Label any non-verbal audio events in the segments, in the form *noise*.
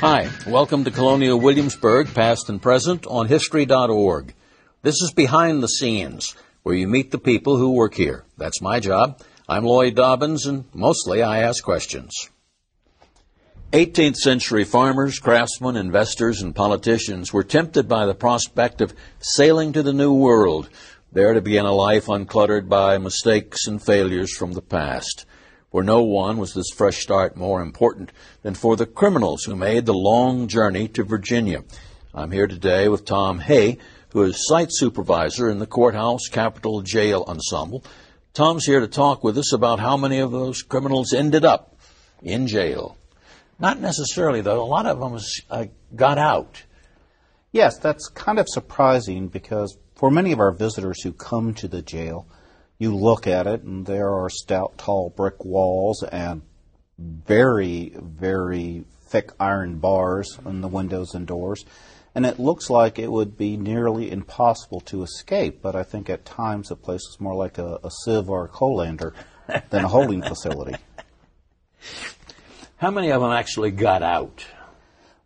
Hi, welcome to Colonial Williamsburg, past and present, on History.org. This is Behind the Scenes, where you meet the people who work here. That's my job. I'm Lloyd Dobbins, and mostly I ask questions. 18th century farmers, craftsmen, investors, and politicians were tempted by the prospect of sailing to the New World, there to begin a life uncluttered by mistakes and failures from the past. For no one was this fresh start more important than for the criminals who made the long journey to Virginia. I'm here today with Tom Hay, who is site supervisor in the courthouse Capitol Jail Ensemble. Tom's here to talk with us about how many of those criminals ended up in jail. Not necessarily, though. A lot of them uh, got out. Yes, that's kind of surprising because for many of our visitors who come to the jail, you look at it, and there are stout, tall brick walls and very, very thick iron bars on the windows and doors. And it looks like it would be nearly impossible to escape, but I think at times the place is more like a, a sieve or a colander than a holding facility. How many of them actually got out?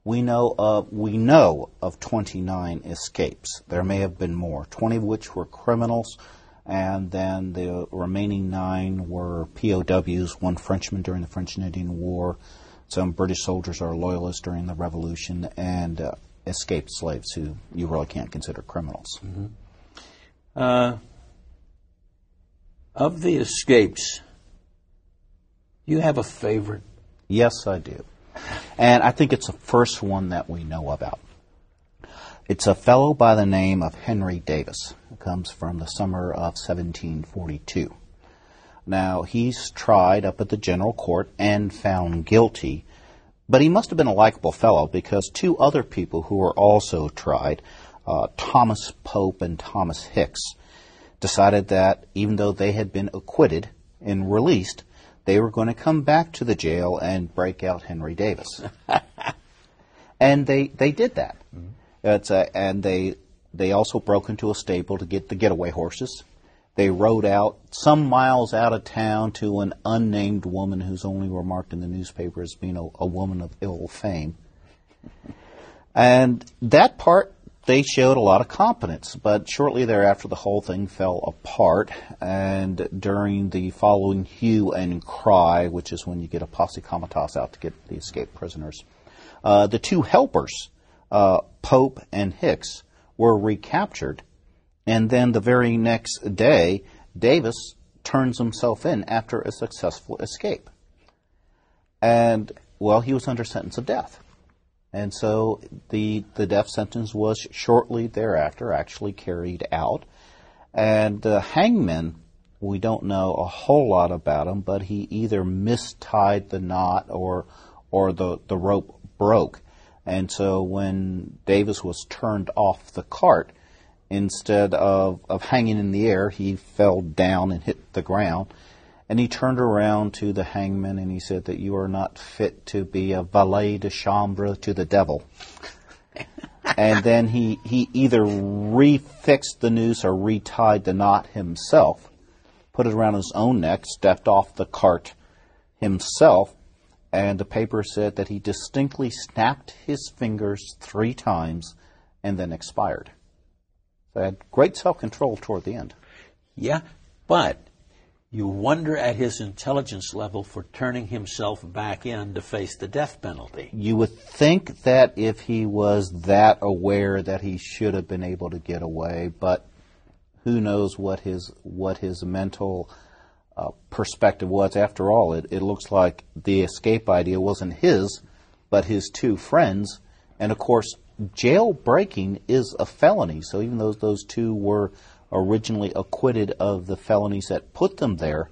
We know of we know of 29 escapes. There may have been more, 20 of which were criminals, and then the remaining nine were POWs, one Frenchman during the French and Indian War, some British soldiers or loyalists during the Revolution, and uh, escaped slaves who you really can't consider criminals. Mm-hmm. Uh, of the escapes, you have a favorite? Yes, I do. And I think it's the first one that we know about. It's a fellow by the name of Henry Davis. It comes from the summer of 1742. Now, he's tried up at the general court and found guilty, but he must have been a likable fellow because two other people who were also tried, uh, Thomas Pope and Thomas Hicks, decided that even though they had been acquitted and released, they were going to come back to the jail and break out Henry Davis. *laughs* and they, they did that. Mm-hmm. A, and they they also broke into a stable to get the getaway horses. They rode out some miles out of town to an unnamed woman who's only remarked in the newspaper as being a, a woman of ill fame. And that part, they showed a lot of competence, but shortly thereafter the whole thing fell apart. And during the following hue and cry, which is when you get a posse comitatus out to get the escaped prisoners, uh, the two helpers uh, Pope and Hicks were recaptured, and then the very next day, Davis turns himself in after a successful escape. And, well, he was under sentence of death. And so the, the death sentence was shortly thereafter actually carried out. And the hangman, we don't know a whole lot about him, but he either mistied the knot or, or the, the rope broke. And so when Davis was turned off the cart, instead of, of hanging in the air, he fell down and hit the ground. And he turned around to the hangman and he said that you are not fit to be a valet de chambre to the devil. *laughs* and then he, he either refixed the noose or retied the knot himself, put it around his own neck, stepped off the cart himself, and the paper said that he distinctly snapped his fingers three times and then expired. So he had great self control toward the end. Yeah, but you wonder at his intelligence level for turning himself back in to face the death penalty. You would think that if he was that aware that he should have been able to get away, but who knows what his what his mental uh, perspective was. After all, it, it looks like the escape idea wasn't his, but his two friends. And of course, jailbreaking is a felony. So even though those two were originally acquitted of the felonies that put them there,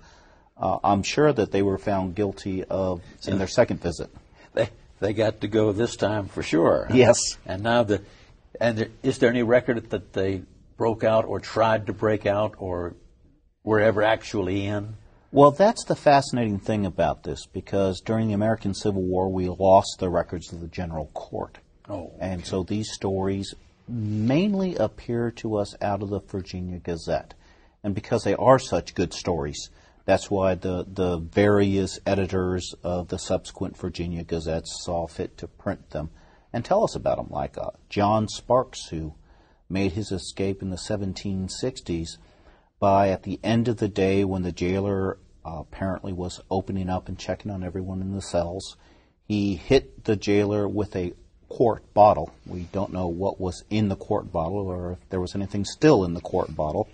uh, I'm sure that they were found guilty of in their second visit. They they got to go this time for sure. Yes. And now the and there, is there any record that they broke out or tried to break out or were ever actually in? Well, that's the fascinating thing about this because during the American Civil War, we lost the records of the General Court. Oh, okay. And so these stories mainly appear to us out of the Virginia Gazette. And because they are such good stories, That's why the, the various editors of the subsequent Virginia Gazettes saw fit to print them and tell us about them, like uh, John Sparks, who made his escape in the 1760s by, at the end of the day, when the jailer uh, apparently was opening up and checking on everyone in the cells, he hit the jailer with a quart bottle. We don't know what was in the quart bottle or if there was anything still in the quart bottle.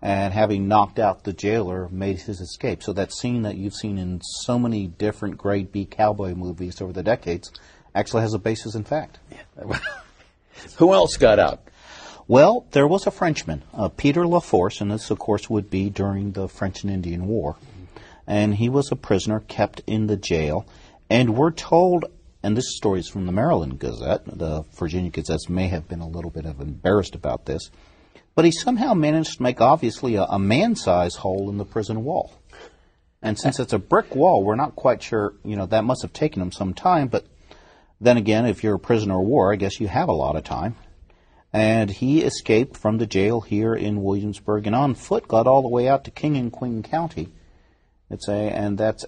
And having knocked out the jailer, made his escape. So that scene that you've seen in so many different grade B cowboy movies over the decades actually has a basis in fact. Yeah. *laughs* Who else got out? Well, there was a Frenchman, uh, Peter Laforce, and this, of course, would be during the French and Indian War. And he was a prisoner kept in the jail. And we're told, and this story is from the Maryland Gazette, the Virginia Gazettes may have been a little bit of embarrassed about this, but he somehow managed to make obviously a, a man-sized hole in the prison wall. And since it's a brick wall, we're not quite sure, you know, that must have taken him some time, but then again, if you're a prisoner of war, I guess you have a lot of time. And he escaped from the jail here in Williamsburg and on foot got all the way out to King and Queen County. It's a, and that's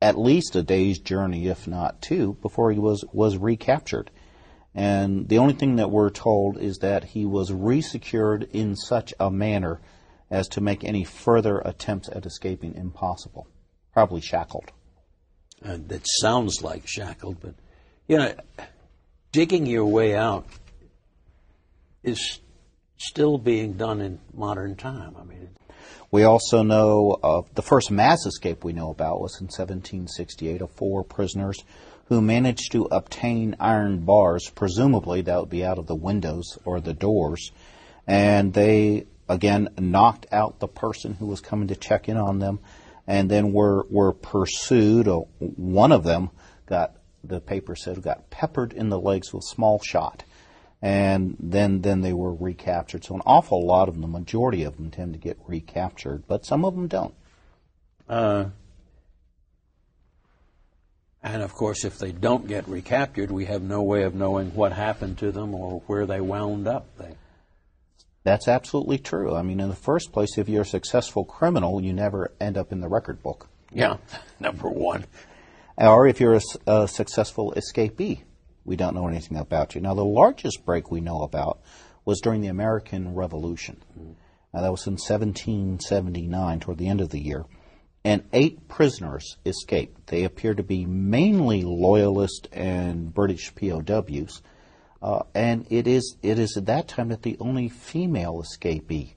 at least a day's journey, if not two, before he was, was recaptured. And the only thing that we're told is that he was resecured in such a manner as to make any further attempts at escaping impossible. Probably shackled. Uh, that sounds like shackled, but you know, digging your way out is still being done in modern time. I mean, we also know of the first mass escape we know about was in 1768 of four prisoners who managed to obtain iron bars. Presumably, that would be out of the windows or the doors, and they again knocked out the person who was coming to check in on them, and then were were pursued. Uh, one of them got the paper said got peppered in the legs with small shot, and then then they were recaptured. So an awful lot of them, the majority of them, tend to get recaptured, but some of them don't. Uh, and of course, if they don't get recaptured, we have no way of knowing what happened to them or where they wound up. They, That's absolutely true. I mean, in the first place, if you're a successful criminal, you never end up in the record book. Yeah, *laughs* number one. Or if you're a, a, successful escapee, we don't know anything about you. Now, the largest break we know about was during the American Revolution. Now, that was in 1779, toward the end of the year. And eight prisoners escaped. They appear to be mainly loyalist and British POWs. Uh, and it is, it is at that time that the only female escapee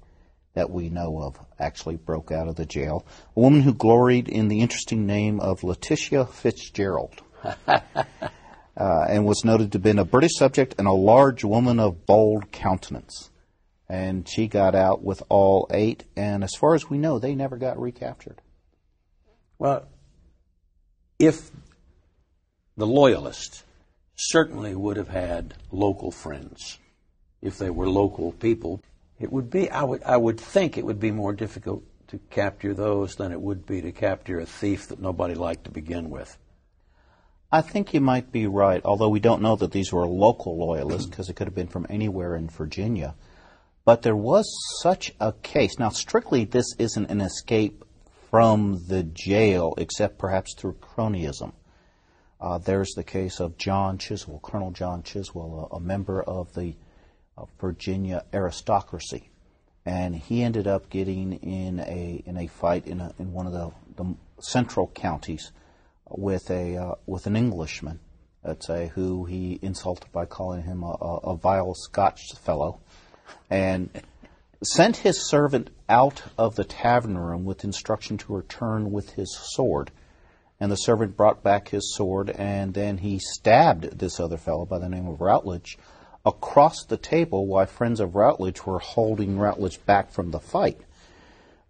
that we know of actually broke out of the jail. A woman who gloried in the interesting name of Letitia Fitzgerald. *laughs* uh, and was noted to have been a British subject and a large woman of bold countenance. And she got out with all eight, and as far as we know, they never got recaptured. Well, if the loyalists certainly would have had local friends, if they were local people, it would be, I would, I would think it would be more difficult to capture those than it would be to capture a thief that nobody liked to begin with. I think you might be right, although we don't know that these were local loyalists because it could have been from anywhere in Virginia. But there was such a case. Now, strictly, this isn't an escape from the jail, except perhaps through cronyism. Uh, there's the case of John Chiswell, Colonel John Chiswell, a, a member of the Virginia aristocracy, and he ended up getting in a in a fight in a, in one of the, the central counties with a uh, with an Englishman, let's say, who he insulted by calling him a, a, vile Scotch fellow, and sent his servant out of the tavern room with instruction to return with his sword. And the servant brought back his sword, and then he stabbed this other fellow by the name of Routledge across the table while friends of Routledge were holding Routledge back from the fight.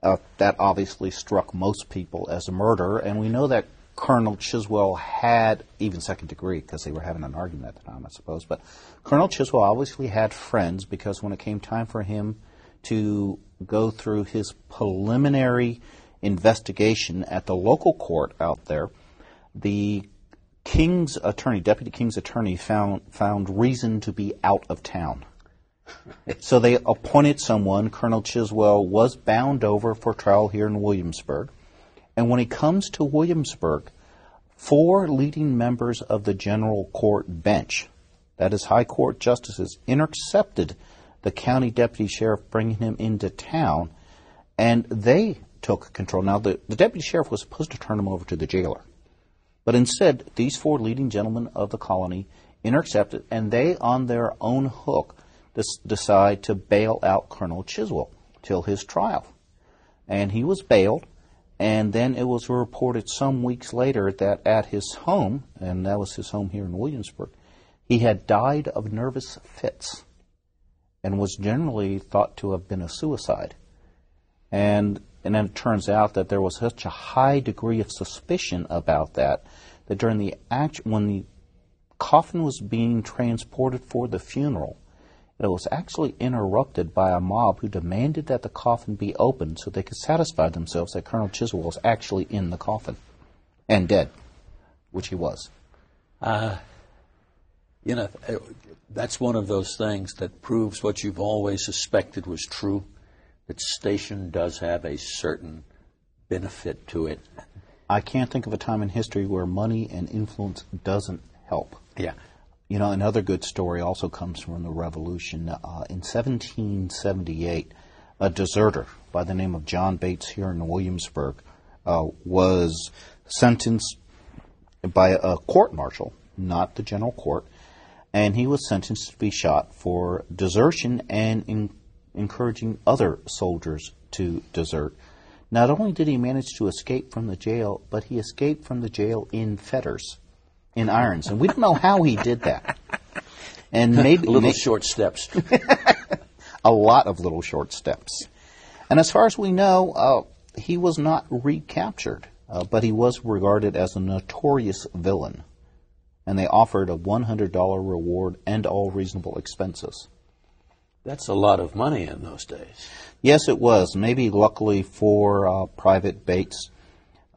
Uh, that obviously struck most people as a murder, and we know that Colonel Chiswell had, even second degree, because they were having an argument at the time, I suppose, but Colonel Chiswell obviously had friends because when it came time for him to go through his preliminary investigation at the local court out there, the King's attorney, Deputy King's attorney, found found reason to be out of town. so they appointed someone. Colonel Chiswell was bound over for trial here in Williamsburg, And when he comes to Williamsburg, four leading members of the General Court bench, that is, High Court justices, intercepted the county deputy sheriff bringing him into town, and they took control. Now, the, the deputy sheriff was supposed to turn him over to the jailer. But instead, these four leading gentlemen of the colony intercepted, and they, on their own hook, decide to bail out Colonel Chiswell till his trial. And he was bailed, and then it was reported some weeks later that at his home, and that was his home here in Williamsburg, he had died of nervous fits and was generally thought to have been a suicide. And and then it turns out that there was such a high degree of suspicion about that that during the act when the coffin was being transported for the funeral, it was actually interrupted by a mob who demanded that the coffin be opened so they could satisfy themselves that Colonel Chiswell was actually in the coffin and dead, which he was. Uh, you know, that's one of those things that proves what you've always suspected was true that station does have a certain benefit to it. I can't think of a time in history where money and influence doesn't help. Yeah. You know, another good story also comes from the Revolution. Uh, in 1778, a deserter by the name of John Bates here in Williamsburg uh, was sentenced by a court martial, not the general court, and he was sentenced to be shot for desertion and in encouraging other soldiers to desert. Not only did he manage to escape from the jail, but he escaped from the jail in fetters, in irons. And we don't know how he did that. And *laughs* maybe little may- short steps. *laughs* a lot of little short steps. And as far as we know, uh, he was not recaptured, uh, but he was regarded as a notorious villain. And they offered a $100 reward and all reasonable expenses. That's a lot of money in those days. Yes, it was. Maybe luckily for uh, Private Bates,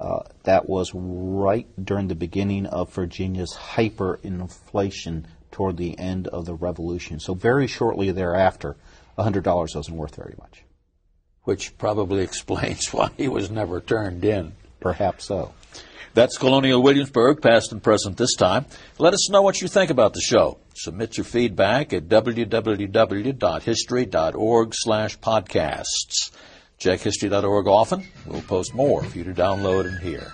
uh, that was right during the beginning of Virginia's hyperinflation toward the end of the Revolution. So very shortly thereafter, $100 wasn't worth very much. Which probably *laughs* explains why he was never turned in. Perhaps so. That's Colonial Williamsburg, past and present this time. Let us know what you think about the show. Submit your feedback at www.history.org slash podcasts. Check history.org often. We'll post more for you to download and hear.